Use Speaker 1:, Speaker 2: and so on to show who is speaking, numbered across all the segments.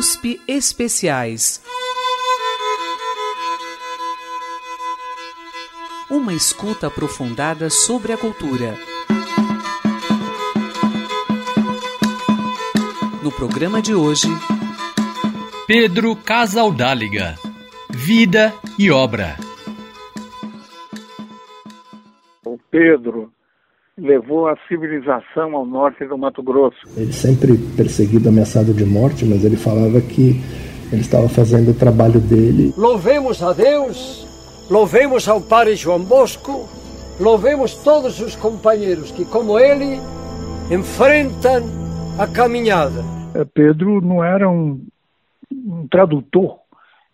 Speaker 1: USP Especiais. Uma escuta aprofundada sobre a cultura. No programa de hoje,
Speaker 2: Pedro Casaldáliga Vida e Obra.
Speaker 3: O Pedro levou a civilização ao norte do Mato Grosso.
Speaker 4: Ele sempre perseguido, ameaçado de morte, mas ele falava que ele estava fazendo o trabalho dele.
Speaker 5: Louvemos a Deus, louvemos ao Padre João Bosco, louvemos todos os companheiros que, como ele, enfrentam a caminhada.
Speaker 3: É, Pedro não era um, um tradutor,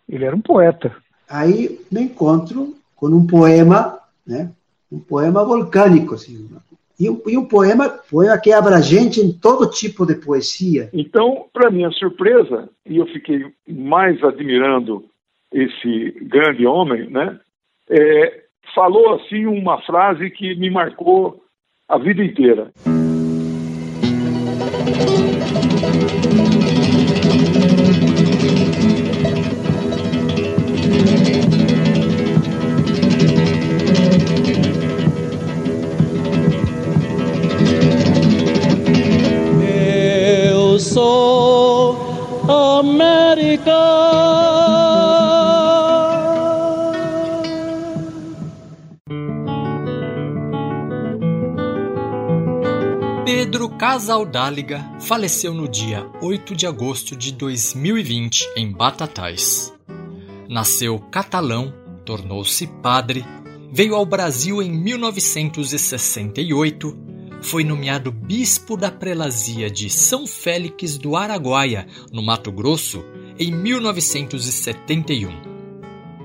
Speaker 3: ele era um poeta.
Speaker 6: Aí me encontro com um poema, né? um poema volcânico, assim, e e um poema, poema que é abrangente em todo tipo de poesia.
Speaker 3: Então, para minha surpresa, e eu fiquei mais admirando esse grande homem, né? É, falou assim uma frase que me marcou a vida inteira.
Speaker 7: América.
Speaker 2: Pedro Casaldáliga faleceu no dia 8 de agosto de 2020 em Batatais. Nasceu catalão, tornou-se padre, veio ao Brasil em 1968, foi nomeado bispo da prelazia de São Félix do Araguaia, no Mato Grosso, em 1971.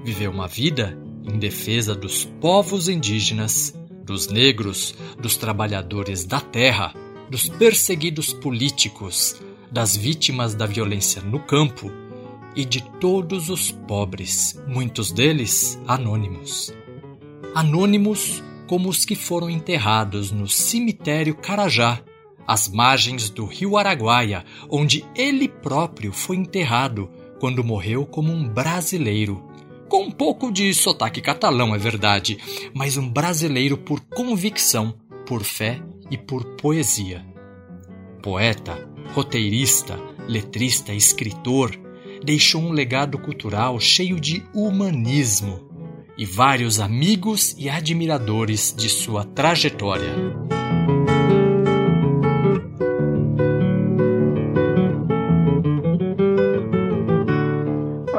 Speaker 2: Viveu uma vida em defesa dos povos indígenas, dos negros, dos trabalhadores da terra, dos perseguidos políticos, das vítimas da violência no campo e de todos os pobres, muitos deles anônimos. Anônimos como os que foram enterrados no cemitério Carajá, às margens do rio Araguaia, onde ele próprio foi enterrado quando morreu como um brasileiro. Com um pouco de sotaque catalão, é verdade, mas um brasileiro por convicção, por fé e por poesia. Poeta, roteirista, letrista, escritor, deixou um legado cultural cheio de humanismo e vários amigos e admiradores de sua trajetória.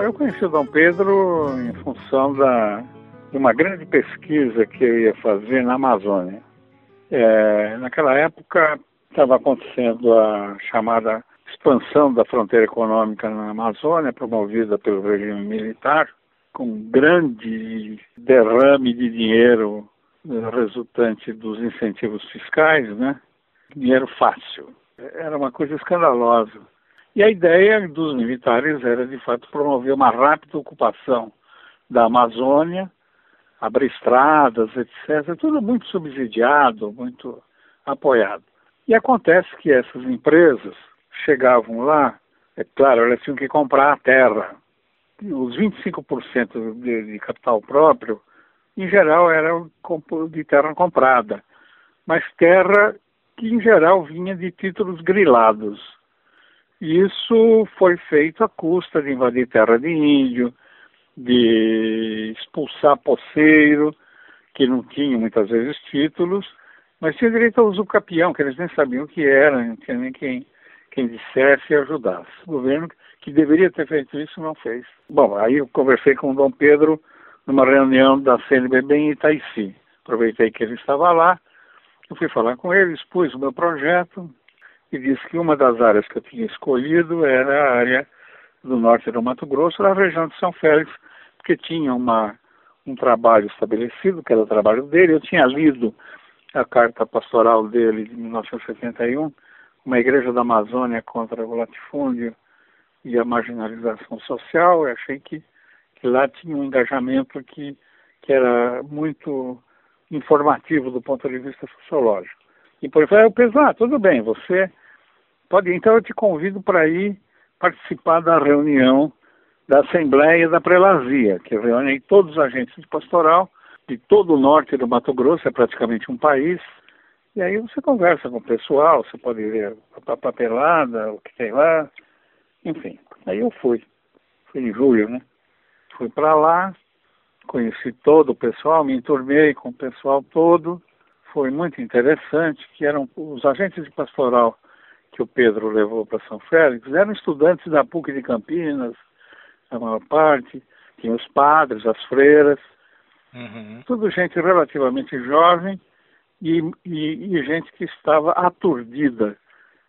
Speaker 3: Eu conheci o Dom Pedro em função da, de uma grande pesquisa que eu ia fazer na Amazônia. É, naquela época estava acontecendo a chamada expansão da fronteira econômica na Amazônia, promovida pelo regime militar, com grande derrame de dinheiro resultante dos incentivos fiscais, né? Dinheiro fácil. Era uma coisa escandalosa. E a ideia dos militares era, de fato, promover uma rápida ocupação da Amazônia, abrir estradas, etc. Tudo muito subsidiado, muito apoiado. E acontece que essas empresas chegavam lá, é claro, elas tinham que comprar a terra. Os 25% de, de capital próprio, em geral, era de terra comprada, mas terra que, em geral, vinha de títulos grilados. Isso foi feito à custa de invadir terra de índio, de expulsar poceiro, que não tinham muitas vezes títulos, mas tinha direito ao uso capião, que eles nem sabiam o que era, não tinha nem quem, quem dissesse e ajudasse. O governo que deveria ter feito isso não fez. Bom, aí eu conversei com o Dom Pedro numa reunião da CNBB em Itaici. Aproveitei que ele estava lá, eu fui falar com ele, expus o meu projeto e disse que uma das áreas que eu tinha escolhido era a área do norte do Mato Grosso, da região de São Félix, porque tinha uma, um trabalho estabelecido, que era o trabalho dele. Eu tinha lido a carta pastoral dele de 1971, uma igreja da Amazônia contra o latifúndio e a marginalização social. Eu achei que, que lá tinha um engajamento que, que era muito informativo do ponto de vista sociológico. E por isso eu pensei, ah, tudo bem, você pode ir, então eu te convido para ir participar da reunião da Assembleia da Prelazia, que reúne todos os agentes de pastoral de todo o norte do Mato Grosso, é praticamente um país, e aí você conversa com o pessoal, você pode ver a papelada, o que tem lá, enfim. Aí eu fui, fui em julho, né? Fui para lá, conheci todo o pessoal, me enturmei com o pessoal todo, foi muito interessante, que eram os agentes de pastoral que o Pedro levou para São Félix, eram estudantes da PUC de Campinas, a maior parte, tinha os padres, as freiras, uhum. tudo gente relativamente jovem e, e, e gente que estava aturdida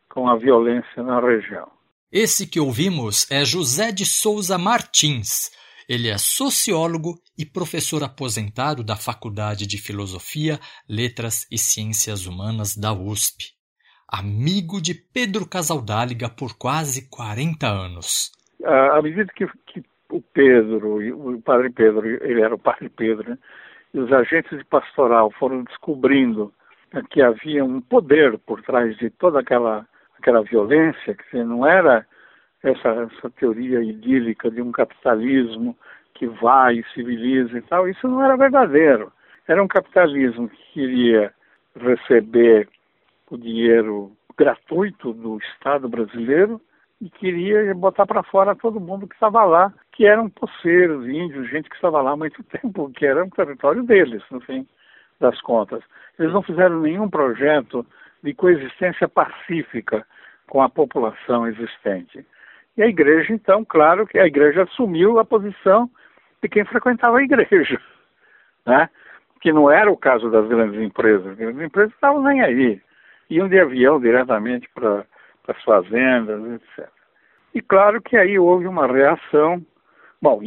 Speaker 3: com a violência na região.
Speaker 2: Esse que ouvimos é José de Souza Martins. Ele é sociólogo e professor aposentado da Faculdade de Filosofia, Letras e Ciências Humanas da USP. Amigo de Pedro Casaldáliga por quase 40 anos
Speaker 3: à medida que, que o Pedro, o padre Pedro, ele era o padre Pedro, né? E os agentes de pastoral foram descobrindo que havia um poder por trás de toda aquela, aquela violência, que não era essa, essa teoria idílica de um capitalismo que vai e civiliza e tal, isso não era verdadeiro. Era um capitalismo que queria receber o dinheiro gratuito do Estado brasileiro e queria botar para fora todo mundo que estava lá, que eram poceiros, índios, gente que estava lá há muito tempo, que era um território deles, no fim das contas. Eles não fizeram nenhum projeto de coexistência pacífica com a população existente. E a igreja, então, claro que a igreja assumiu a posição de quem frequentava a igreja, né? que não era o caso das grandes empresas. As grandes empresas estavam nem aí. Iam de avião diretamente para as fazendas, etc. E claro que aí houve uma reação, bom,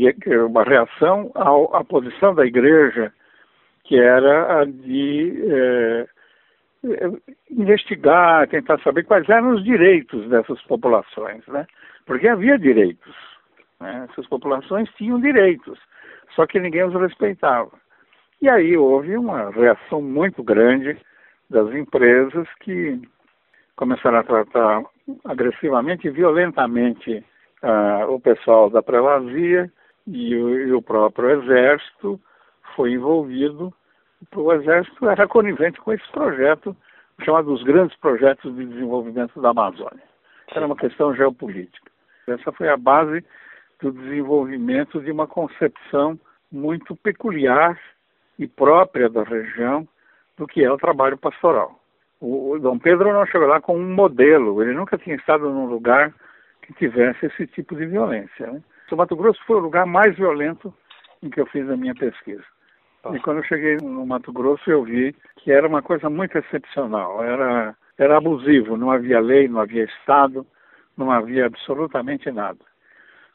Speaker 3: uma reação à, à posição da igreja, que era a de é, investigar, tentar saber quais eram os direitos dessas populações, né? Porque havia direitos, né? essas populações tinham direitos, só que ninguém os respeitava. E aí houve uma reação muito grande das empresas que começaram a tratar agressivamente e violentamente uh, o pessoal da prelazia e o, e o próprio exército foi envolvido. O exército era conivente com esse projeto, chamado os grandes projetos de desenvolvimento da Amazônia. Era uma questão geopolítica. Essa foi a base do desenvolvimento de uma concepção muito peculiar e própria da região do que é o trabalho pastoral. O, o Dom Pedro não chegou lá com um modelo, ele nunca tinha estado num lugar que tivesse esse tipo de violência. Né? O Mato Grosso foi o lugar mais violento em que eu fiz a minha pesquisa. Ah. E quando eu cheguei no Mato Grosso, eu vi que era uma coisa muito excepcional, era, era abusivo, não havia lei, não havia Estado, não havia absolutamente nada.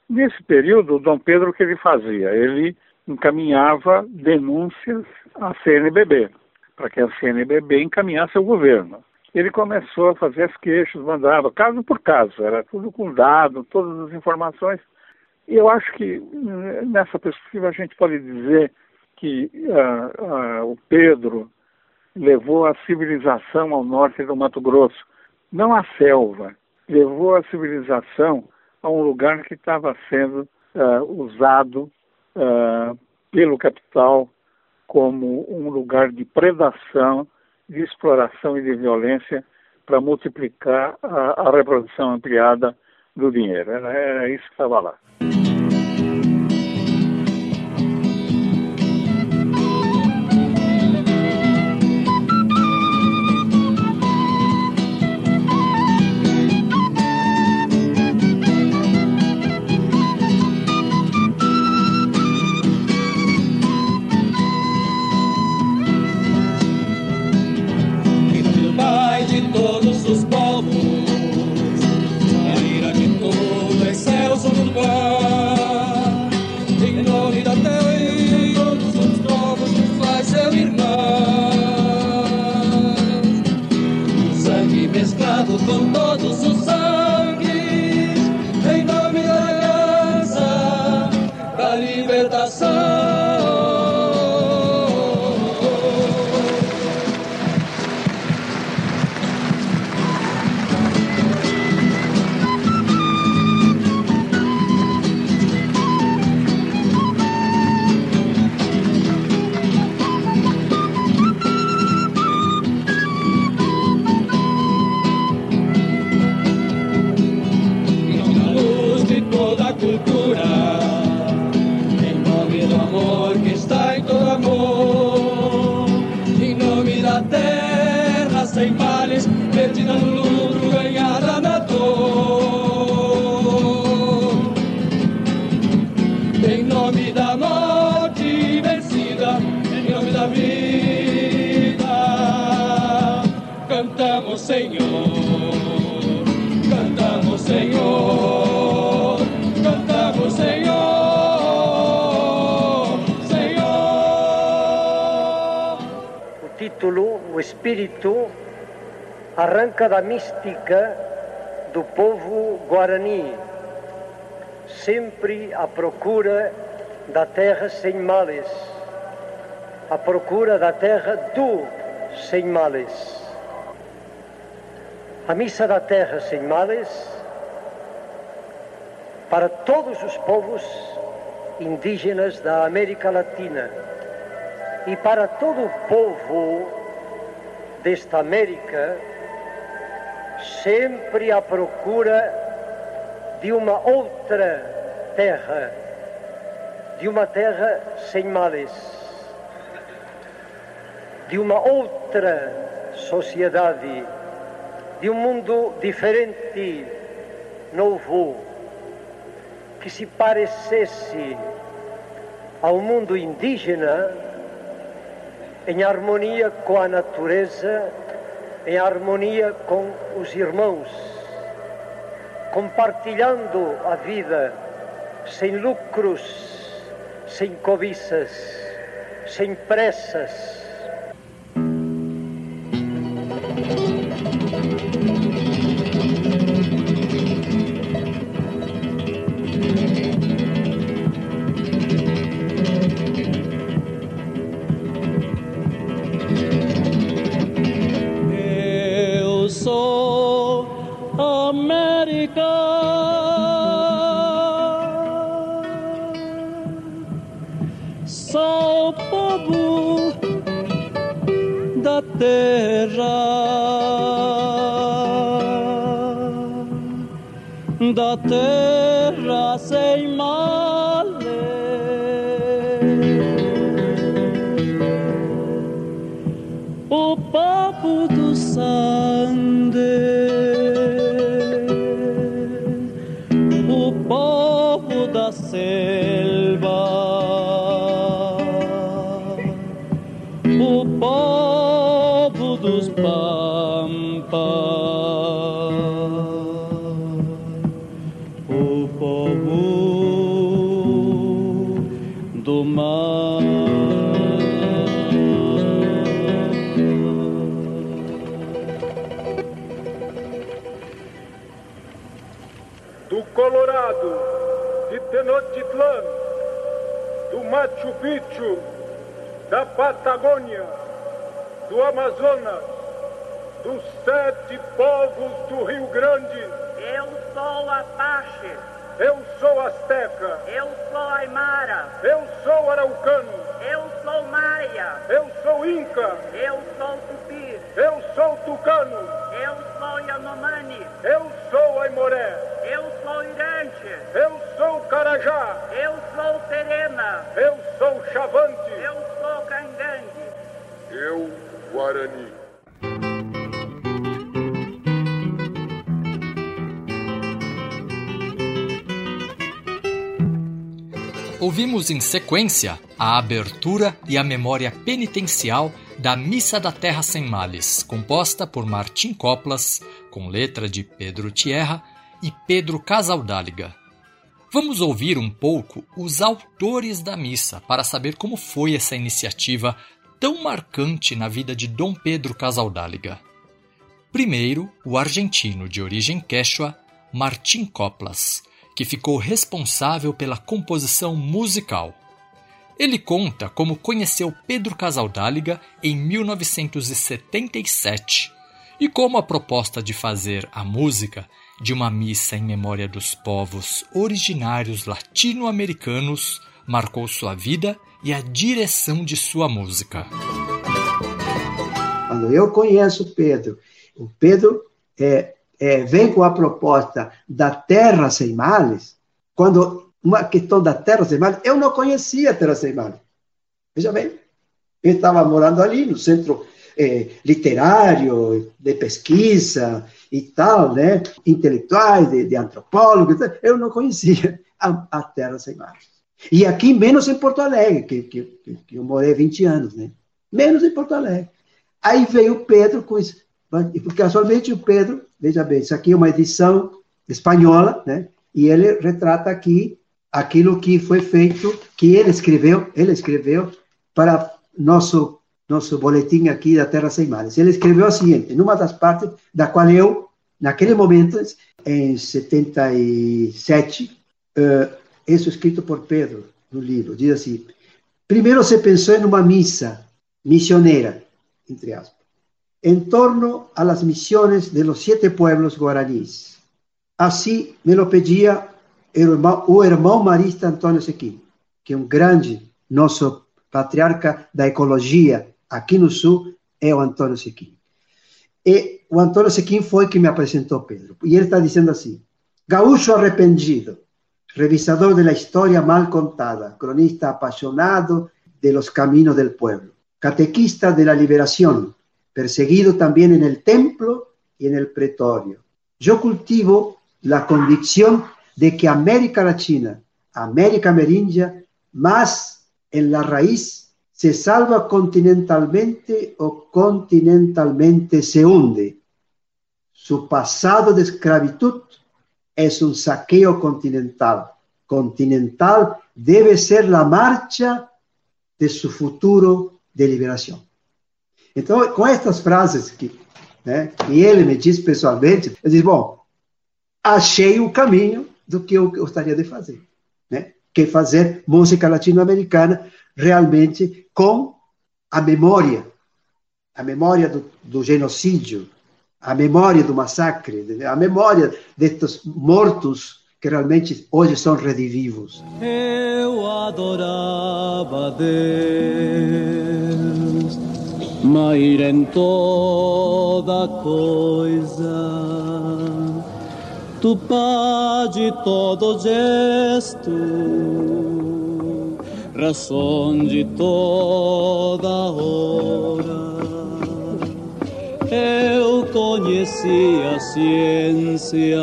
Speaker 3: Nesse período, o Dom Pedro, o que ele fazia? Ele encaminhava denúncias à CNBB, para que a CNBB encaminhasse ao governo. Ele começou a fazer as queixas, mandava caso por caso, era tudo com dado, todas as informações. E eu acho que nessa perspectiva a gente pode dizer que uh, uh, o Pedro levou a civilização ao norte do Mato Grosso, não a selva, levou a civilização a um lugar que estava sendo uh, usado pelo capital como um lugar de predação, de exploração e de violência para multiplicar a, a reprodução ampliada do dinheiro. Era, era isso que estava lá.
Speaker 5: Título, o espírito, arranca da mística do povo guarani, sempre à procura da terra sem males, à procura da terra do sem males. A missa da terra sem males, para todos os povos indígenas da América Latina e para todo o povo desta América, sempre à procura de uma outra terra, de uma terra sem males, de uma outra sociedade, de um mundo diferente, novo, que se parecesse ao mundo indígena em harmonia com a natureza, em harmonia com os irmãos, compartilhando a vida sem lucros, sem cobiças, sem pressas.
Speaker 7: Da
Speaker 8: Patagônia, do Amazonas, dos sete povos do Rio Grande.
Speaker 9: Eu sou Apache,
Speaker 8: Eu sou Azteca,
Speaker 9: eu sou Aymara,
Speaker 8: eu sou Araucano,
Speaker 9: eu sou Maia,
Speaker 8: eu sou Inca,
Speaker 9: eu sou Tupi,
Speaker 8: eu sou Tucano,
Speaker 9: eu sou Yanomami,
Speaker 8: eu sou Aimoré,
Speaker 9: eu sou Irante,
Speaker 8: eu sou Carajá,
Speaker 9: eu sou Serena,
Speaker 8: eu sou Chavante,
Speaker 9: eu sou Cangangue.
Speaker 8: Eu Guarani.
Speaker 2: Ouvimos em sequência a abertura e a memória penitencial da Missa da Terra Sem Males, composta por Martim Coplas, com letra de Pedro Tierra e Pedro Casaldáliga. Vamos ouvir um pouco os autores da missa para saber como foi essa iniciativa tão marcante na vida de Dom Pedro Casaldáliga. Primeiro, o argentino de origem quechua, Martim Coplas, que ficou responsável pela composição musical. Ele conta como conheceu Pedro Casaldáliga em 1977 e como a proposta de fazer a música de uma missa em memória dos povos originários latino-americanos marcou sua vida e a direção de sua música.
Speaker 6: Eu conheço Pedro, o Pedro é, é, vem com a proposta da terra sem males, quando uma questão da terra sem males, eu não conhecia a terra sem males. Veja bem, eu estava morando ali no centro é, literário, de pesquisa e tal, né? intelectuais, de, de antropólogos, eu não conhecia a, a terra sem males. E aqui, menos em Porto Alegre, que, que, que eu morei 20 anos, né? Menos em Porto Alegre. Aí veio o Pedro com isso. Casualmente o Pedro, veja bem, isso aqui é uma edição espanhola, né? E ele retrata aqui aquilo que foi feito, que ele escreveu, ele escreveu para nosso nosso boletim aqui da Terra Sem Males. Ele escreveu o seguinte, numa das partes da qual eu, naquele momento, em 77, uh, isso escrito por Pedro no livro, diz assim: primeiro se pensou em uma missa missioneira, entre aspas, em torno a las misiones de los siete pueblos guaraníes. Assim me lo pedia o irmão marista Antônio Sequim, que é um grande nosso patriarca da ecologia aqui no Sul, é o Antônio Sequim. E o Antônio Sequim foi que me apresentou Pedro. E ele está dizendo assim: Gaúcho arrependido, revisador de la historia mal contada, cronista apasionado de los caminos del pueblo, catequista de la liberación, perseguido también en el templo y en el pretorio. Yo cultivo la convicción de que América Latina, América Amerindia, más en la raíz, se salva continentalmente o continentalmente se hunde. Su pasado de esclavitud es un saqueo continental. Continental debe ser la marcha de su futuro de liberação. Então, com estas frases que, né, que ele me disse pessoalmente, eu disse, bom, achei o caminho do que eu gostaria de fazer, né? Que é fazer música latino-americana realmente com a memória, a memória do, do genocídio, a memória do massacre, a memória destes mortos que realmente hoje são redivivos.
Speaker 7: Eu adorava Deus, mas em toda coisa, tu pá de todo gesto, razão de toda hora eu conheci a ciência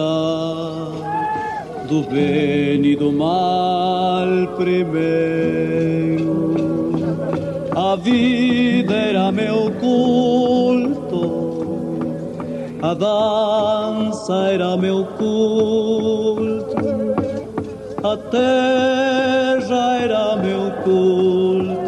Speaker 7: do bem e do mal primeiro. A vida era meu culto, a dança era meu culto, a terra era meu culto,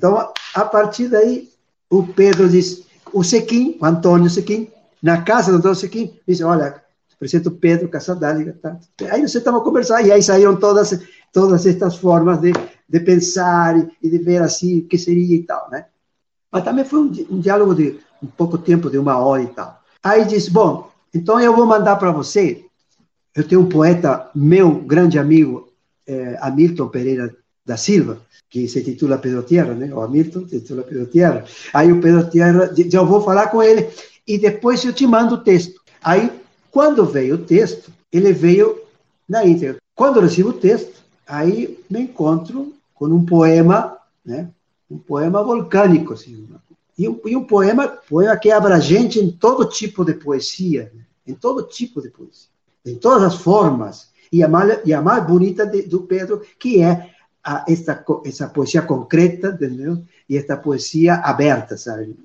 Speaker 6: Então, a partir daí, o Pedro diz, o Sequim, o Antônio Sequim, na casa do Antônio Sequim, disse, olha, apresento Pedro Casadáliga, tá? Aí você estava conversando, e aí saíram todas, todas estas formas de, de pensar e, de ver assim, o que seria e tal, né? Mas também foi um, um diálogo de um pouco tempo, de uma hora e tal. Aí disse, bom, então eu vou mandar para você, eu tenho um poeta, meu grande amigo, eh, Hamilton Pereira da Silva, que se titula Pedro Tierra, né? O Hamilton titula Pedro Tierra. Aí o Pedro Tierra, eu vou falar com ele e depois eu te mando o texto. Aí, quando veio o texto, ele veio na íntegra. Quando eu recebo o texto, aí me encontro com um poema, né? Um poema volcânico, assim. E um, e um poema, poema que é abrangente em todo tipo de poesia, né? em todo tipo de poesia, em todas as formas. E a mais, e a mais bonita de, do Pedro, que é a, esta, co- essa poesia concreta, entendeu? E esta poesia aberta, sabe?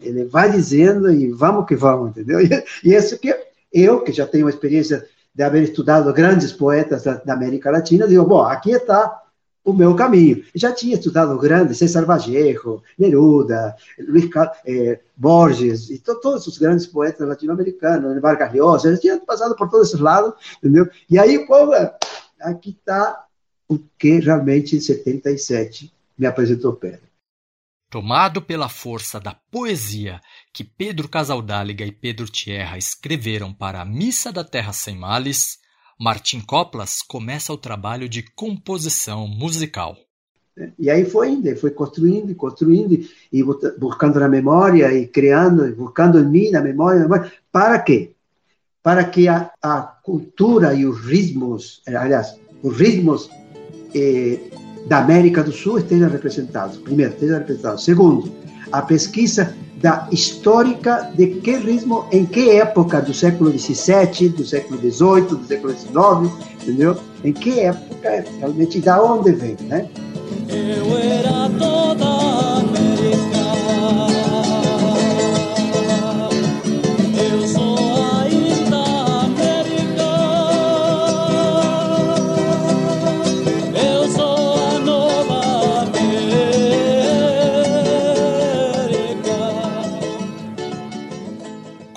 Speaker 6: Ele vai dizendo e vamos que vamos, entendeu? E, e isso que eu, que já tenho experiência de haver estudado grandes poetas da, da América Latina, digo, bom, aqui está o meu caminho. Já tinha estudado grandes, César Vallejo, Neruda, Luiz eh, Borges, e to- todos os grandes poetas latino-americanos, Vargas Llosa, já tinha passado por todos esses lados, entendeu? E aí, pô, aqui está o que realmente em 77 me apresentou Pedro.
Speaker 2: Tomado pela força da poesia que Pedro Casaldáliga e Pedro Tierra escreveram para a Missa da Terra Sem Males, Martim Coplas começa o trabalho de composição musical.
Speaker 6: E aí foi indo, foi construindo, e construindo, e buscando na memória, e criando, e buscando em mim, na memória, na memória. para quê? Para que a, a cultura e os ritmos, aliás, os ritmos eh, da América do Sul estejam representados. Primeiro, estejam representados. Segundo, a pesquisa da histórica de que ritmo, em que época do século XVII, do século XVIII, do século XIX, entendeu? Em que época, realmente, da onde vem, né?
Speaker 7: Eu era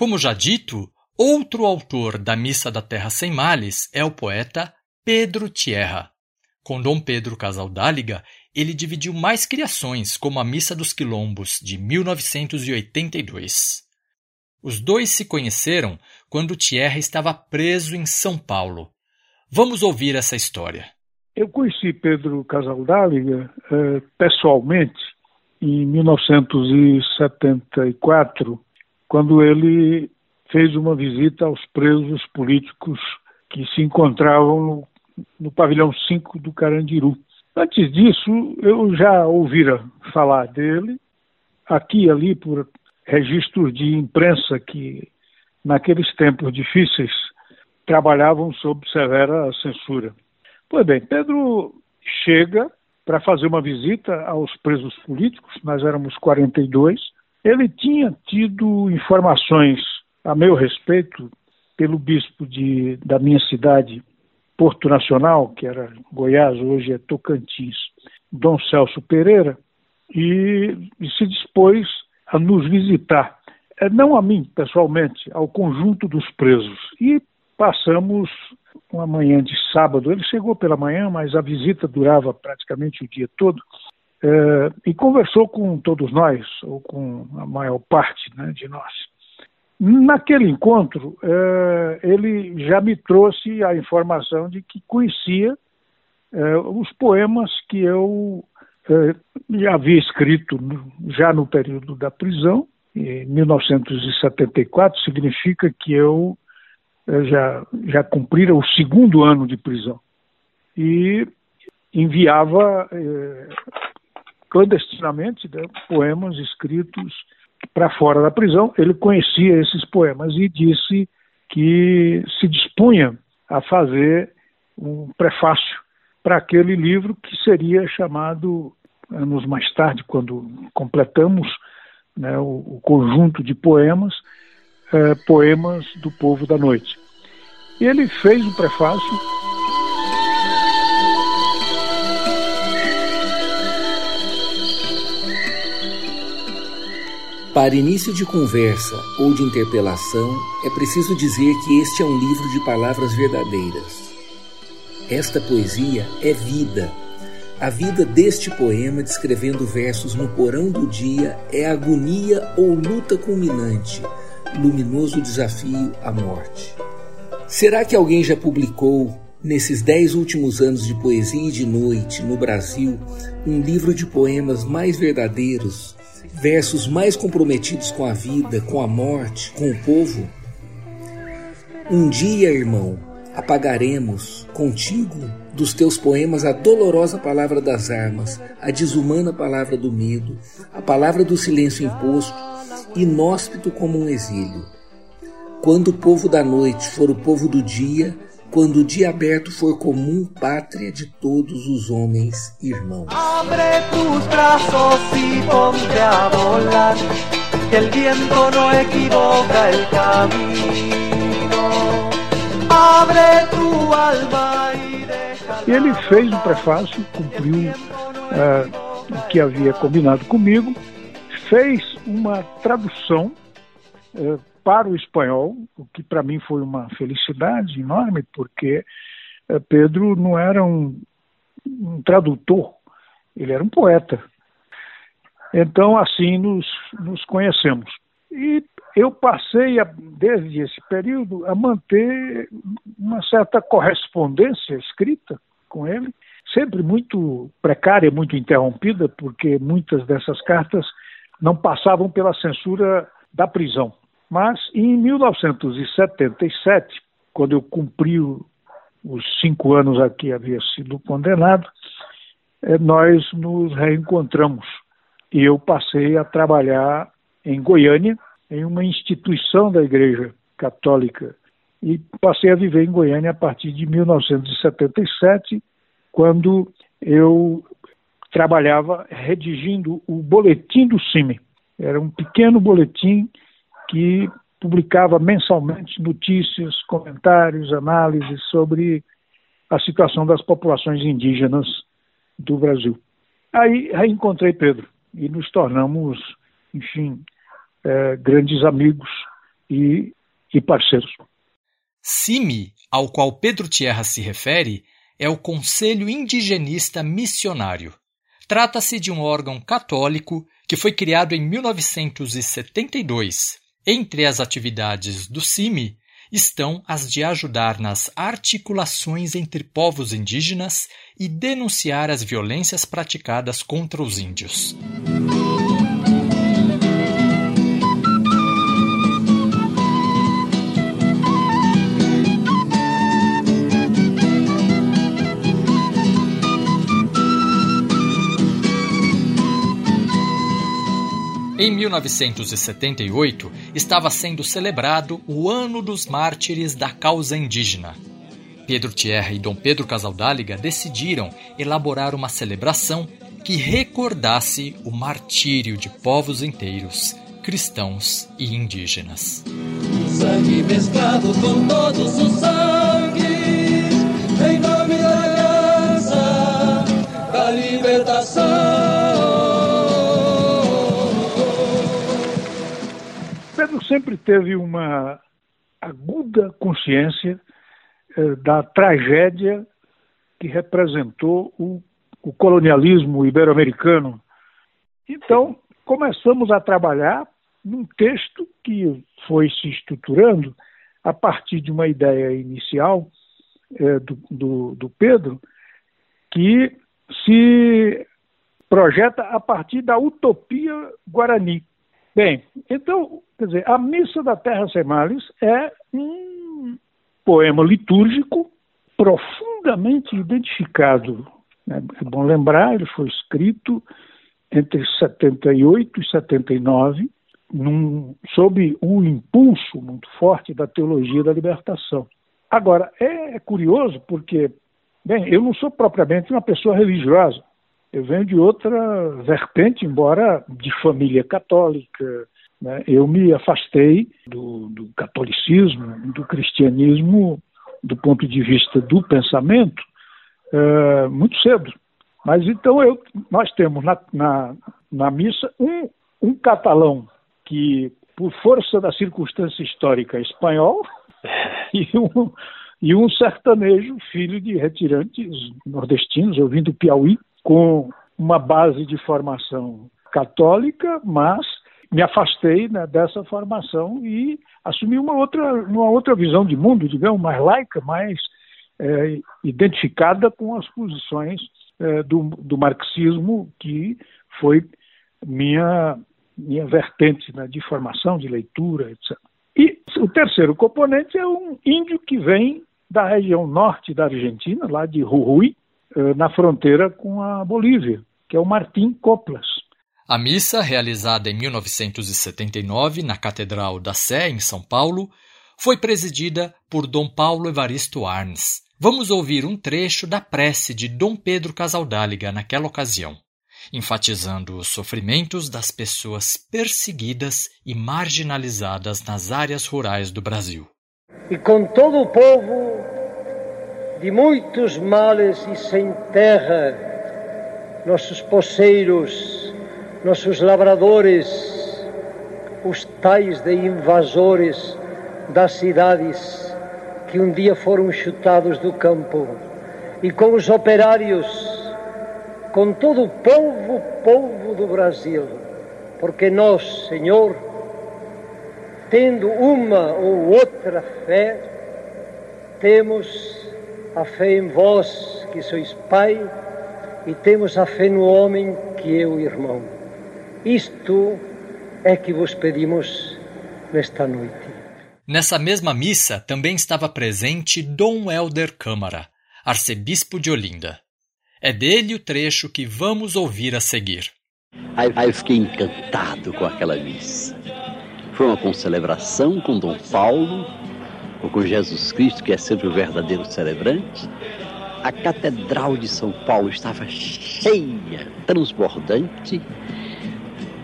Speaker 2: Como já dito, outro autor da Missa da Terra Sem Males é o poeta Pedro Tierra. Com Dom Pedro Casaldáliga, ele dividiu mais criações, como a Missa dos Quilombos, de 1982. Os dois se conheceram quando Tierra estava preso em São Paulo. Vamos ouvir essa história.
Speaker 10: Eu conheci Pedro Casaldáliga eh, pessoalmente em 1974, quando ele fez uma visita aos presos políticos que se encontravam no, no pavilhão 5 do Carandiru. Antes disso, eu já ouvira falar dele, aqui e ali, por registros de imprensa que, naqueles tempos difíceis, trabalhavam sob severa censura. Pois bem, Pedro chega para fazer uma visita aos presos políticos, nós éramos 42. Ele tinha tido informações a meu respeito pelo bispo de, da minha cidade, Porto Nacional, que era Goiás, hoje é Tocantins, Dom Celso Pereira, e, e se dispôs a nos visitar. É, não a mim, pessoalmente, ao conjunto dos presos. E passamos uma manhã de sábado. Ele chegou pela manhã, mas a visita durava praticamente o dia todo. É, e conversou com todos nós, ou com a maior parte né, de nós. Naquele encontro, eh, ele já me trouxe a informação de que conhecia eh, os poemas que eu eh, já havia escrito já no período da prisão, em 1974, significa que eu já, já cumprira o segundo ano de prisão. E enviava clandestinamente né, poemas escritos para fora da prisão, ele conhecia esses poemas e disse que se dispunha a fazer um prefácio para aquele livro que seria chamado, anos mais tarde, quando completamos né, o, o, conjunto de poemas, é, Poemas do Povo da Noite. E ele fez o prefácio
Speaker 1: Para início de conversa ou de interpelação, é preciso dizer que este é um livro de palavras verdadeiras. Esta poesia é vida. A vida deste poema, descrevendo versos no porão do dia, é agonia ou luta culminante, luminoso desafio à morte. Será que alguém já publicou, nesses dez últimos anos de poesia e de noite no Brasil, um livro de poemas mais verdadeiros, versos mais comprometidos com a vida, com a morte, com o povo? Um dia, irmão, apagaremos contigo dos teus poemas a dolorosa palavra das armas, a desumana palavra do medo, a palavra do silêncio imposto, inóspito como um exílio. Quando o povo da noite for o povo do dia, quando o dia aberto for comum pátria de todos os homens irmãos. Abre tus braços e ponte a volar, que el viento no equivoca el camino.
Speaker 10: Abre tu alma e deixa. Ele fez o prefácio, cumpriu uh, o que havia combinado comigo, fez uma tradução. Uh, para o espanhol, o que para mim foi uma felicidade enorme, porque eh, Pedro não era um, um tradutor, ele era um poeta. Então, assim nos, nos conhecemos. E eu passei, a, desde esse período, a manter uma certa correspondência escrita com ele, sempre muito precária, muito interrompida, porque muitas dessas cartas não passavam pela censura da prisão. Mas em 1977, quando eu cumpri os cinco anos a que havia sido condenado, eh, nós nos reencontramos e eu passei a trabalhar em Goiânia, em uma instituição da Igreja Católica, e passei a viver em Goiânia a partir de 1977, quando eu trabalhava redigindo o boletim do CIMI. Era um pequeno boletim que publicava mensalmente notícias, comentários, análises sobre a situação das populações indígenas do Brasil. Aí reencontrei Pedro e nos tornamos, enfim, é, grandes amigos e, e parceiros.
Speaker 2: CIMI, ao qual Pedro Tierra se refere, é o Conselho Indigenista Missionário. Trata-se de um órgão católico que foi criado em 1972. Entre as atividades do CIMI estão as de ajudar nas articulações entre povos indígenas e denunciar as violências praticadas contra os índios. Em 1978, estava sendo celebrado o Ano dos Mártires da Causa Indígena. Pedro Thierry e Dom Pedro Casaldáliga decidiram elaborar uma celebração que recordasse o martírio de povos inteiros, cristãos e indígenas.
Speaker 7: Sangue mesclado com todos os sangues, em nome da aliança, da libertação.
Speaker 10: Sempre teve uma aguda consciência eh, da tragédia que representou o, o colonialismo ibero-americano. Então, começamos a trabalhar num texto que foi se estruturando a partir de uma ideia inicial eh, do, do, do Pedro, que se projeta a partir da utopia guarani, Bem, então, quer dizer, a Missa da Terra Sem Males é um poema litúrgico profundamente identificado. Né? É bom lembrar, ele foi escrito entre 78 e 79, num, sob um impulso muito forte da teologia da libertação. Agora, é, curioso porque, bem, eu não sou propriamente uma pessoa religiosa, eu venho de outra vertente, embora de família católica. Né? Eu me afastei do, do catolicismo, do cristianismo, do ponto de vista do pensamento, uh, muito cedo. Mas então eu, nós temos na, na, na missa um, um catalão que, por força da circunstância histórica, é espanhol, e um, e um sertanejo, filho de retirantes nordestinos, eu vim do Piauí, com uma base de formação católica, mas me afastei né, dessa formação e assumi uma outra, uma outra visão de mundo, digamos, mais laica, mais é, identificada com as posições é, do, do, marxismo, que foi minha, minha vertente né, de formação, de leitura, etc. E o terceiro componente é um índio que vem da região norte da Argentina, lá de Jujuy, na fronteira com a Bolívia, que é o Martim Coplas.
Speaker 2: A missa, realizada em 1979 na Catedral da Sé, em São Paulo, foi presidida por Dom Paulo Evaristo Arnes. Vamos ouvir um trecho da prece de Dom Pedro Casaldáliga naquela ocasião, enfatizando os sofrimentos das pessoas perseguidas e marginalizadas nas áreas rurais do Brasil.
Speaker 5: E com todo o povo de muitos males e sem terra, nossos poceiros, nossos lavradores, os tais de invasores das cidades que um dia foram chutados do campo, e com os operários, com todo o povo, povo do Brasil, porque nós, Senhor, tendo uma ou outra fé, temos a fé em vós, que sois Pai, e temos a fé no homem, que é o irmão. Isto é que vos pedimos nesta noite.
Speaker 2: Nessa mesma missa também estava presente Dom Helder Câmara, arcebispo de Olinda. É dele o trecho que vamos ouvir a seguir.
Speaker 11: Aí eu fiquei encantado com aquela missa. Foi uma concelebração com Dom Paulo, ou com Jesus Cristo, que é sempre o verdadeiro celebrante, a Catedral de São Paulo estava cheia, transbordante.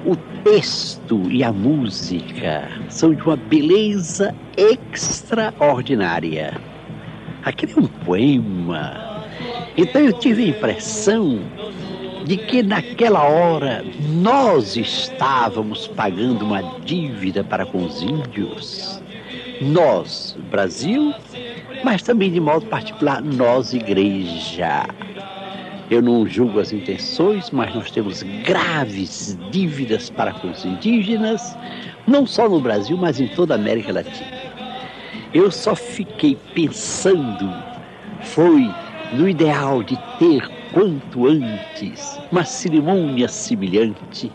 Speaker 11: O texto e a música são de uma beleza extraordinária. Aquele é um poema. Então eu tive a impressão de que naquela hora nós estávamos pagando uma dívida para com os índios. Nós, Brasil, mas também de modo particular nós, igreja. Eu não julgo as intenções, mas nós temos graves dívidas para com os indígenas, não só no Brasil, mas em toda a América Latina. Eu só fiquei pensando, foi no ideal de ter quanto antes uma cerimônia semelhante.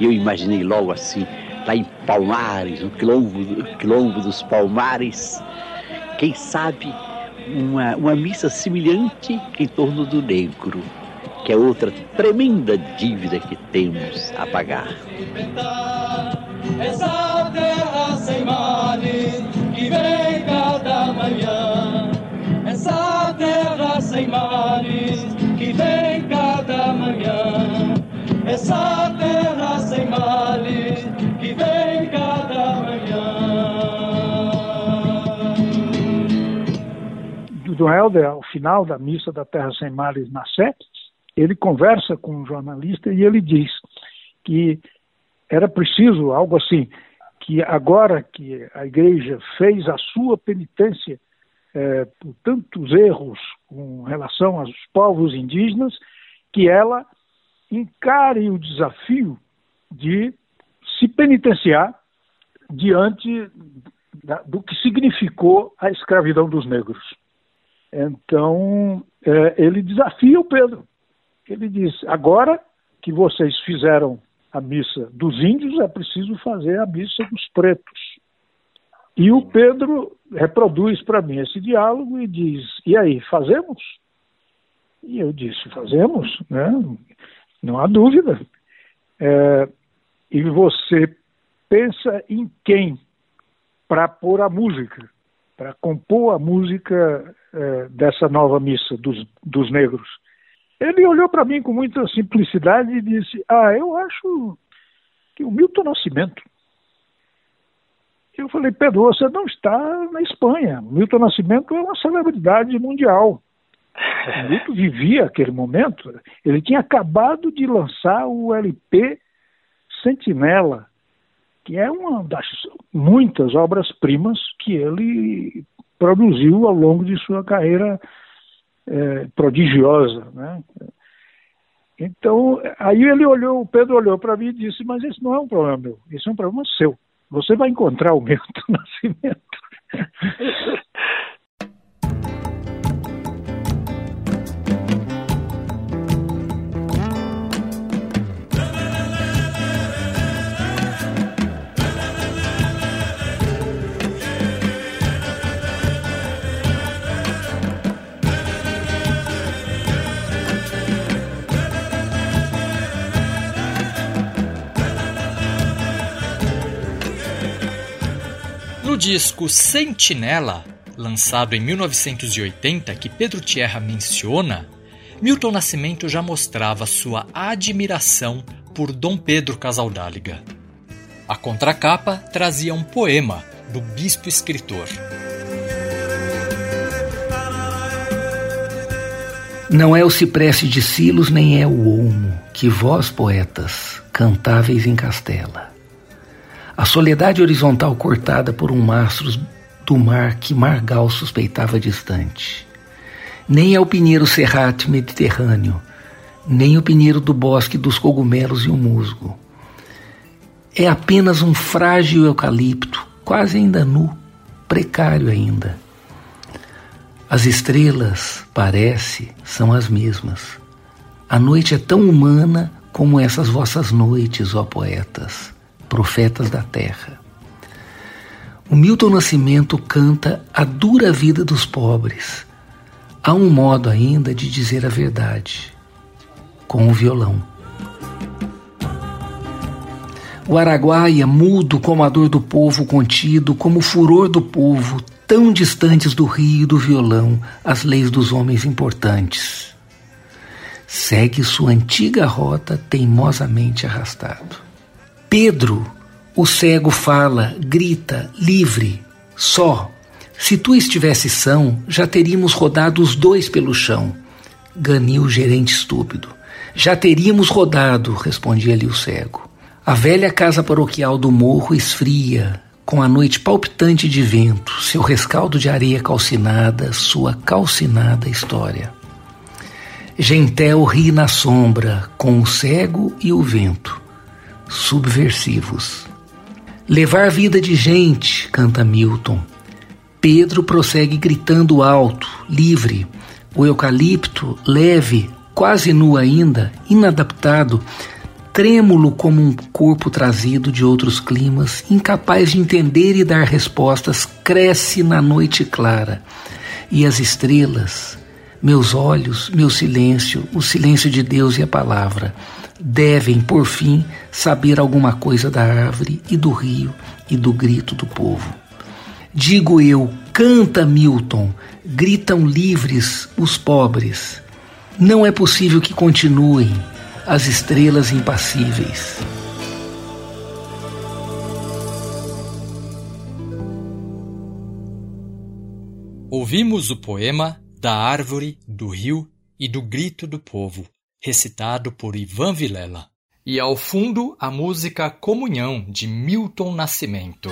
Speaker 11: Eu imaginei logo assim, lá em Palmares, no quilombo, quilombo dos Palmares, quem sabe uma, uma missa semelhante em torno do negro, que é outra tremenda dívida que temos a pagar.
Speaker 7: Essa terra sem males que vem cada manhã,
Speaker 10: do Helder, ao final da missa da Terra Sem Males na Sé, ele conversa com um jornalista e ele diz que era preciso algo assim, que agora que a igreja fez a sua penitência é, por tantos erros com relação aos povos indígenas, que ela encare o desafio de se penitenciar diante da, do que significou a escravidão dos negros. Então, é, ele desafia o Pedro. Ele diz: agora que vocês fizeram a missa dos índios, é preciso fazer a missa dos pretos. E o Pedro reproduz para mim esse diálogo e diz: e aí, fazemos? E eu disse: fazemos, né? não há dúvida. É, e você pensa em quem para pôr a música, para compor a música é, dessa nova missa dos, dos negros. Ele olhou para mim com muita simplicidade e disse: Ah, eu acho que o Milton Nascimento. Eu falei, Pedro, você não está na Espanha. O Milton Nascimento é uma celebridade mundial. O Milton vivia aquele momento. Ele tinha acabado de lançar o LP Sentinela, que é uma das muitas obras-primas que ele produziu ao longo de sua carreira é, prodigiosa, né? Então, aí ele olhou, o Pedro olhou para mim e disse, mas esse não é um problema meu, esse é um problema seu. Você vai encontrar o Milton Nascimento.
Speaker 2: Disco Sentinela, lançado em 1980, que Pedro Tierra menciona, Milton Nascimento já mostrava sua admiração por Dom Pedro Casaldáliga. A contracapa trazia um poema do bispo escritor.
Speaker 1: Não é o cipreste de Silos, nem é o olmo, que vós, poetas, cantáveis em Castela. A soledade horizontal cortada por um mastro do mar que Margal suspeitava distante. Nem é o pinheiro serrate mediterrâneo, nem o pinheiro do bosque dos cogumelos e o musgo. É apenas um frágil eucalipto, quase ainda nu, precário ainda. As estrelas, parece, são as mesmas. A noite é tão humana como essas vossas noites, ó poetas, profetas da terra. O Milton Nascimento canta a dura vida dos pobres. Há um modo ainda de dizer a verdade, com o violão. O Araguaia, mudo como a dor do povo contido, como o furor do povo, tão distantes do rio e do violão, as leis dos homens importantes. Segue sua antiga rota teimosamente arrastado. Pedro, o cego fala, grita, livre, só. Se tu estivesse são, já teríamos rodado os dois pelo chão. Ganil, gerente estúpido. Já teríamos rodado, respondia-lhe o cego. A velha casa paroquial do morro esfria, com a noite palpitante de vento, seu rescaldo de areia calcinada, sua calcinada história. Gentel ri na sombra, com o cego e o vento, subversivos. Levar vida de gente, canta Milton. Pedro prossegue gritando alto, livre. O eucalipto, leve, quase nu ainda, inadaptado, trêmulo como um corpo trazido de outros climas, incapaz de entender e dar respostas, cresce na noite clara. E as estrelas, meus olhos, meu silêncio, o silêncio de Deus e a palavra, devem, por fim, saber alguma coisa da árvore e do rio e do grito do povo. Digo eu, canta Milton, gritam livres os pobres. Não é possível que continuem as estrelas impassíveis.
Speaker 2: Ouvimos o poema Da Árvore, do Rio e do Grito do Povo, recitado por Ivan Vilela. E ao fundo, a música Comunhão, de Milton Nascimento.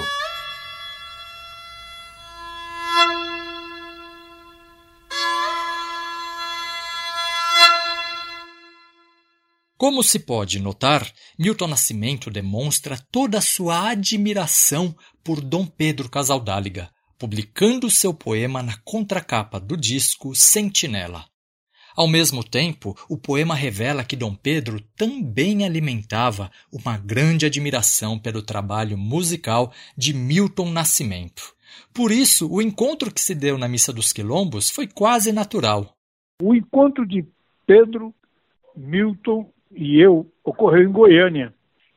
Speaker 2: Como se pode notar, Milton Nascimento demonstra toda a sua admiração por Dom Pedro Casaldáliga, publicando seu poema na contracapa do disco Sentinela. Ao mesmo tempo, o poema revela que Dom Pedro também alimentava uma grande admiração pelo trabalho musical de Milton Nascimento. Por isso, o encontro que se deu na Missa dos Quilombos foi quase natural.
Speaker 10: O encontro de Pedro, Milton e eu ocorreu em Goiânia.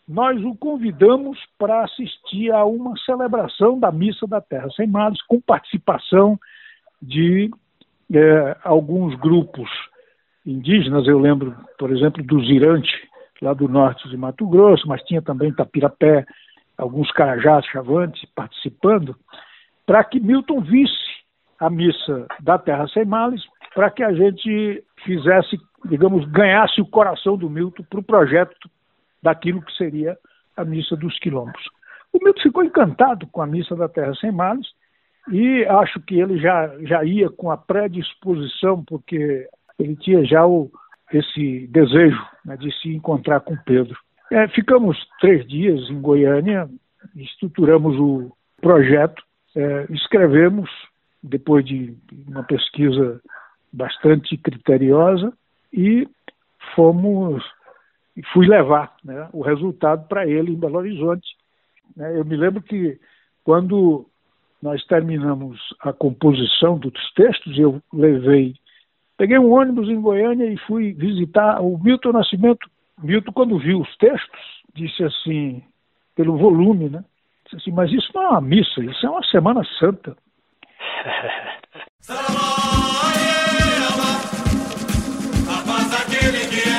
Speaker 10: Nós o convidamos para assistir a uma celebração da Missa da Terra Sem Males, com participação de é, alguns grupos indígenas. Eu lembro, por exemplo, do Zirante, lá do norte de Mato Grosso, mas tinha também Tapirapé, alguns carajás chavantes participando, para que Milton visse a missa da Terra Sem Males, para que a gente fizesse digamos, ganhasse o coração do Milton para o projeto daquilo que seria a Missa dos Quilombos. O Milton ficou encantado com a Missa da Terra Sem Males e acho que ele já, já ia com a predisposição, porque ele tinha já o, esse desejo né, de se encontrar com Pedro. É, ficamos três dias em Goiânia, estruturamos o projeto, é, escrevemos, depois de uma pesquisa bastante criteriosa, e fomos fui levar né, o resultado para ele em Belo Horizonte. Né. Eu me lembro que quando nós terminamos a composição dos textos, eu levei, peguei um ônibus em Goiânia e fui visitar o Milton Nascimento. Milton, quando viu os textos, disse assim, pelo volume, né? Disse assim, mas isso não é uma missa, isso é uma Semana Santa.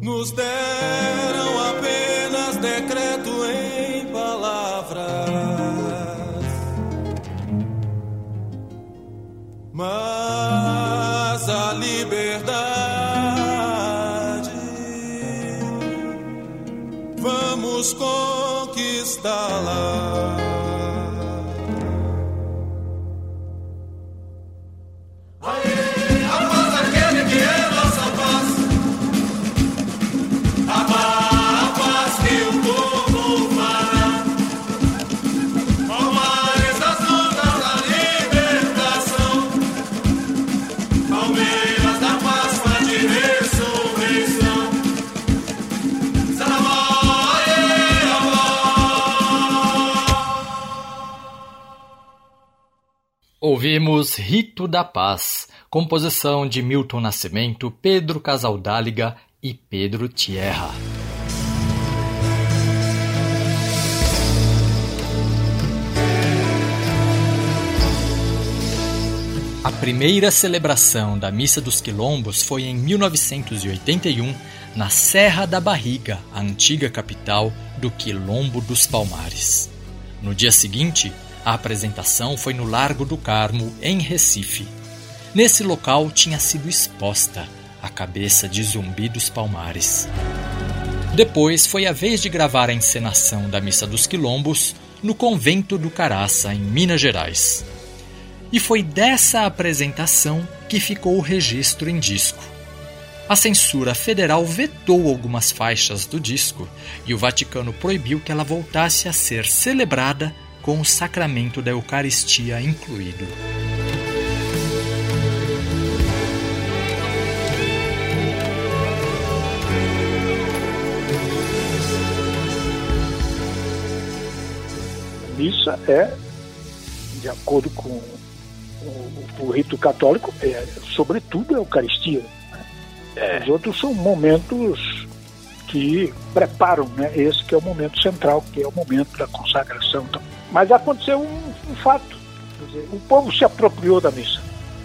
Speaker 12: nos deram apenas decreto em palavras, mas a liberdade vamos conquistá-la.
Speaker 2: Ouvimos Rito da Paz, composição de Milton Nascimento, Pedro Casaldáliga e Pedro Tierra. A primeira celebração da Missa dos Quilombos foi em 1981, na Serra da Barriga, a antiga capital do Quilombo dos Palmares. No dia seguinte, a apresentação foi no Largo do Carmo, em Recife. Nesse local tinha sido exposta a cabeça de Zumbi dos Palmares. Depois foi a vez de gravar a encenação da Missa dos Quilombos no Convento do Caraça, em Minas Gerais. E foi dessa apresentação que ficou o registro em disco. A censura federal vetou algumas faixas do disco e o Vaticano proibiu que ela voltasse a ser celebrada com o sacramento da Eucaristia incluído.
Speaker 10: A missa é, de acordo com o, o rito católico, é, sobretudo a Eucaristia. É. Os outros são momentos que preparam né, esse que é o momento central, que é o momento da consagração. Então, mas aconteceu um, um fato. Dizer, o povo se apropriou da missa.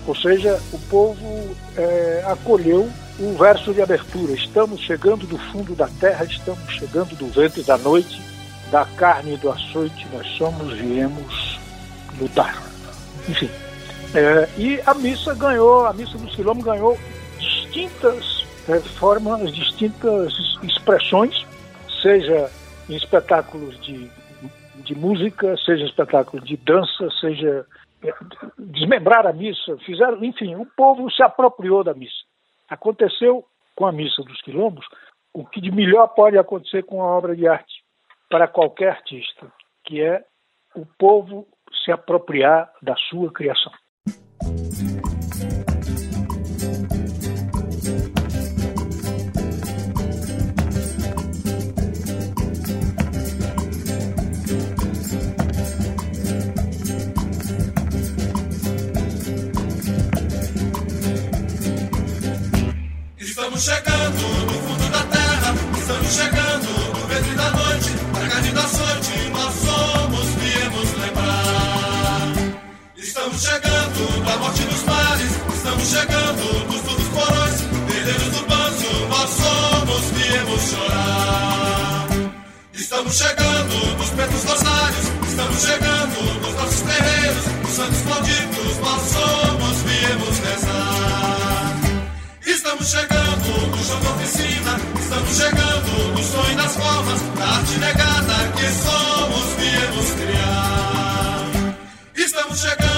Speaker 10: Ou seja, o povo é, acolheu o verso de abertura. Estamos chegando do fundo da terra, estamos chegando do ventre da noite, da carne e do açoite, nós somos, viemos lutar. Enfim. É, e a missa ganhou, a missa do Silom ganhou distintas é, formas, distintas expressões, seja em espetáculos de de música, seja espetáculo de dança, seja é, desmembrar a missa, fizeram, enfim, o povo se apropriou da missa. Aconteceu com a missa dos quilombos o que de melhor pode acontecer com a obra de arte para qualquer artista, que é o povo se apropriar da sua criação.
Speaker 12: Estamos chegando no fundo da terra, estamos chegando no ventre da noite, na carne da sorte, nós somos, viemos lembrar. Estamos chegando da morte dos mares, estamos chegando dos duros porões, perdemos do banzo, nós somos, viemos chorar. Estamos chegando dos pretos rosários, estamos chegando dos nossos terreiros, dos santos malditos, nós somos, viemos rezar. Estamos chegando no chão da oficina, estamos chegando no sonho das formas, da arte negada que somos, viemos criar. Estamos chegando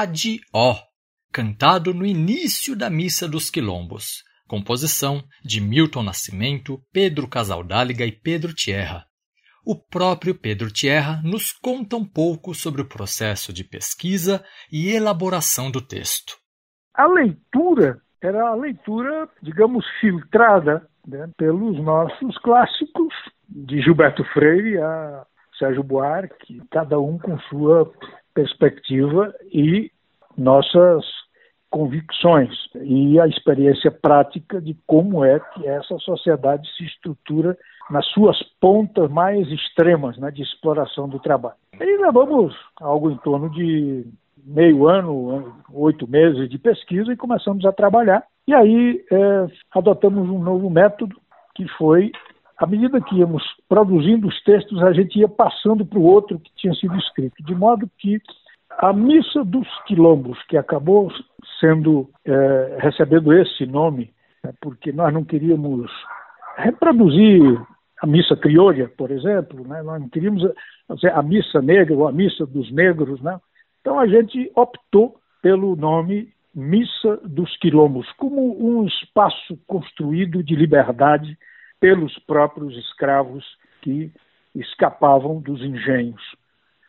Speaker 2: Ade Ó, cantado no início da Missa dos Quilombos, composição de Milton Nascimento, Pedro Casaldáliga e Pedro Tierra. O próprio Pedro Tierra nos conta um pouco sobre o processo de pesquisa e elaboração do texto.
Speaker 10: A leitura era a leitura, digamos, filtrada né, pelos nossos clássicos, de Gilberto Freire a Sérgio Buarque, cada um com sua perspectiva e nossas convicções e a experiência prática de como é que essa sociedade se estrutura nas suas pontas mais extremas né, de exploração do trabalho. E levamos algo em torno de meio ano, oito meses de pesquisa e começamos a trabalhar. E aí é, adotamos um novo método que foi à medida que íamos produzindo os textos, a gente ia passando para o outro que tinha sido escrito, de modo que a Missa dos Quilombos, que acabou sendo é, recebendo esse nome, né, porque nós não queríamos reproduzir a missa crioula, por exemplo, né, nós não queríamos dizer, a missa negra ou a missa dos negros, né? Então a gente optou pelo nome Missa dos Quilombos, como um espaço construído de liberdade pelos próprios escravos que escapavam dos engenhos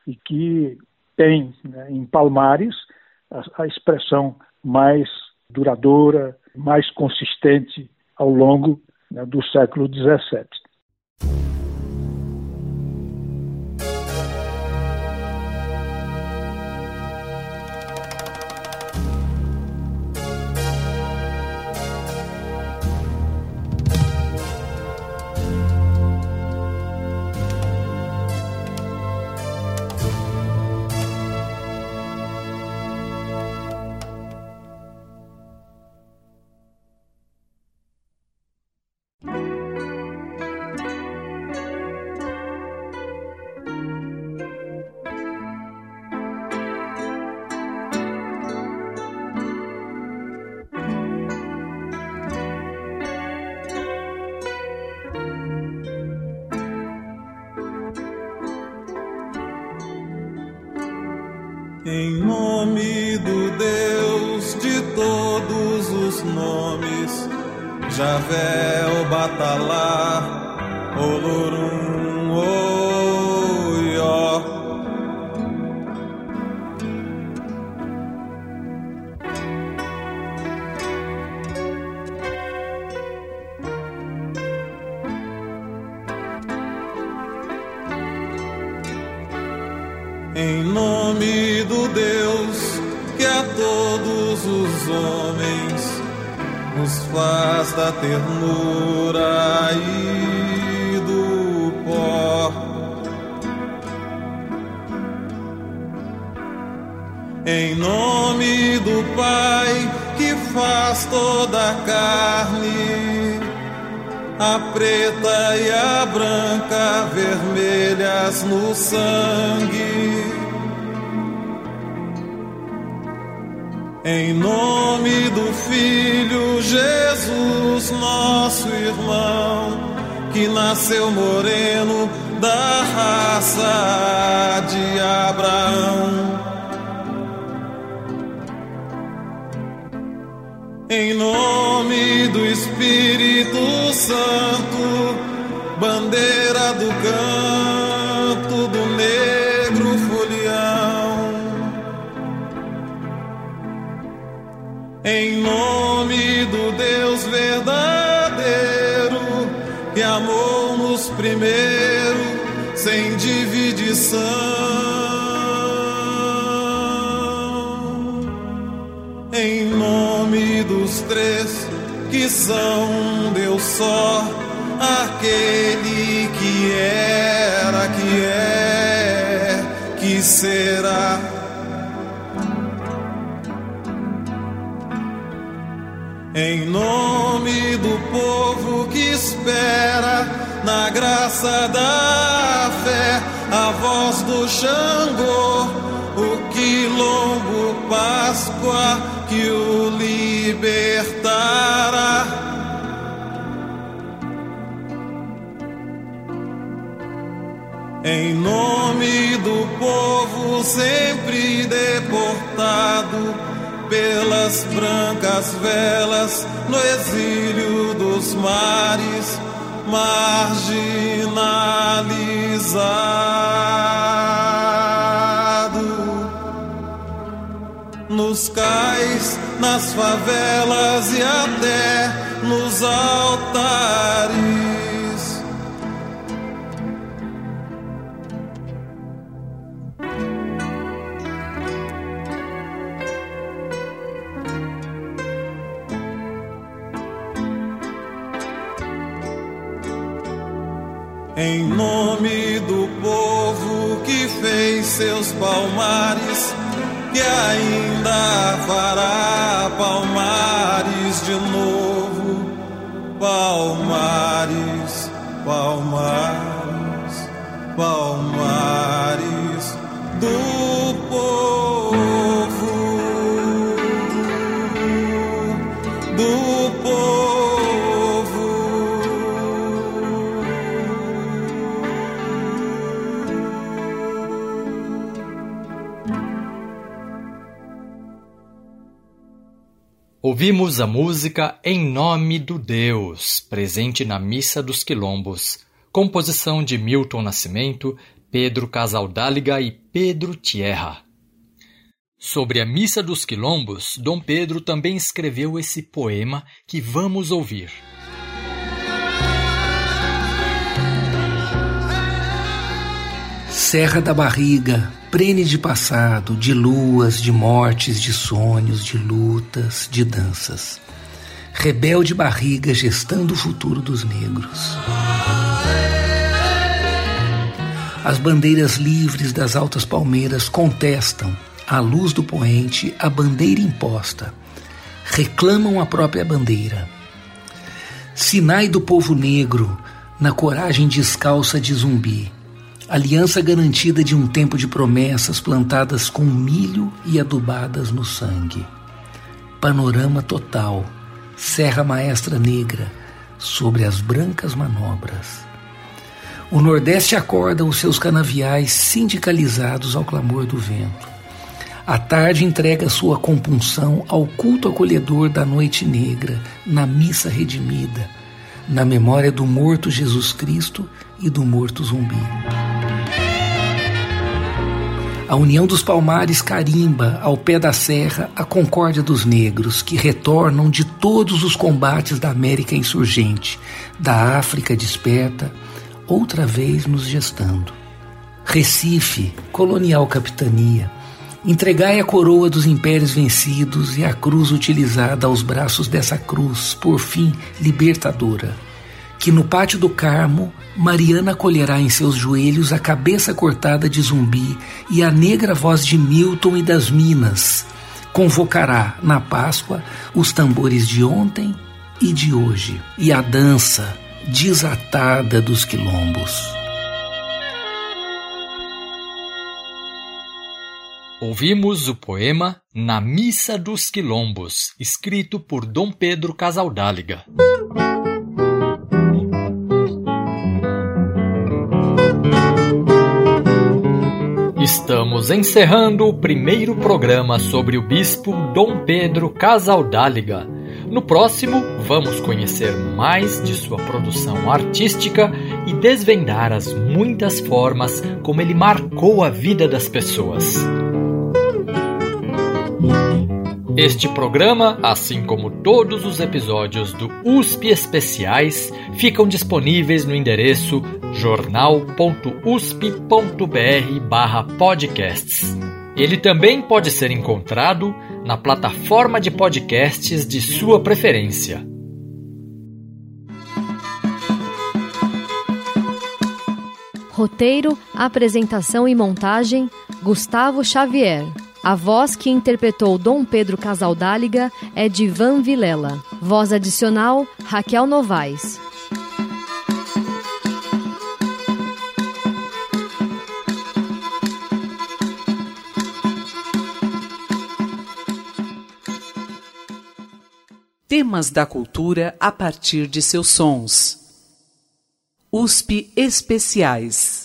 Speaker 10: e que tem né, em Palmares a, a expressão mais duradoura, mais consistente ao longo né, do século XVII.
Speaker 13: Nome do Deus que a todos os homens nos faz da ternura e do pó. Em nome do Pai que faz toda a carne, a preta e a branca vermelhas no sangue. Em nome do Filho Jesus, nosso irmão, que nasceu moreno da raça de Abraão. Em nome do Espírito Santo, bandeira do canto Em nome do Deus verdadeiro, que amou-nos primeiro, sem dividição. Em nome dos três que são um Deus só, aquele que era, que é, que será. Em nome do povo que espera na graça da fé, a voz do Xangô, o quilombo Páscoa que o libertará. Em nome do povo sempre deportado pelas brancas velas no exílio dos mares, marginalizado. Nos cais, nas favelas e até nos altares. Em nome do povo que fez seus palmares, que ainda fará palmares de novo, palmares, palmares, palmares do povo,
Speaker 2: Ouvimos a música Em Nome do Deus, presente na Missa dos Quilombos, composição de Milton Nascimento, Pedro Casaldáliga e Pedro Tierra. Sobre a Missa dos Quilombos, Dom Pedro também escreveu esse poema que vamos ouvir.
Speaker 1: Serra da Barriga, prene de passado, de luas, de mortes, de sonhos, de lutas, de danças. Rebelde barriga gestando o futuro dos negros. As bandeiras livres das altas palmeiras contestam, à luz do poente, a bandeira imposta. Reclamam a própria bandeira. Sinai do povo negro, na coragem descalça de zumbi aliança garantida de um tempo de promessas plantadas com milho e adubadas no sangue. Panorama total, Serra Maestra Negra, sobre as brancas manobras. O Nordeste acorda os seus canaviais sindicalizados ao clamor do vento. A tarde entrega sua compunção ao culto acolhedor da noite negra, na missa redimida, na memória do morto Jesus Cristo e do morto zumbi. A União dos Palmares carimba, ao pé da serra, a concórdia dos negros, que retornam de todos os combates da América insurgente, da África desperta, outra vez nos gestando. Recife, colonial capitania, entregai a coroa dos impérios vencidos e a cruz utilizada aos braços dessa cruz, por fim, libertadora que no pátio do Carmo, Mariana colherá em seus joelhos a cabeça cortada de zumbi e a negra voz de Milton e das Minas. Convocará, na Páscoa, os tambores de ontem e de hoje, e a dança desatada dos quilombos.
Speaker 2: Ouvimos o poema Na Missa dos Quilombos, escrito por Dom Pedro Casaldáliga. Estamos encerrando o primeiro programa sobre o bispo Dom Pedro Casaldáliga. No próximo, vamos conhecer mais de sua produção artística e desvendar as muitas formas como ele marcou a vida das pessoas. Este programa, assim como todos os episódios do USP Especiais, ficam disponíveis no endereço jornal.usp.br/podcasts. Ele também pode ser encontrado na plataforma de podcasts de sua preferência.
Speaker 14: Roteiro, apresentação e montagem: Gustavo Xavier. A voz que interpretou Dom Pedro Casaldáliga é de Van Vilela. Voz adicional: Raquel Novaes.
Speaker 15: Temas da cultura a partir de seus sons. USP Especiais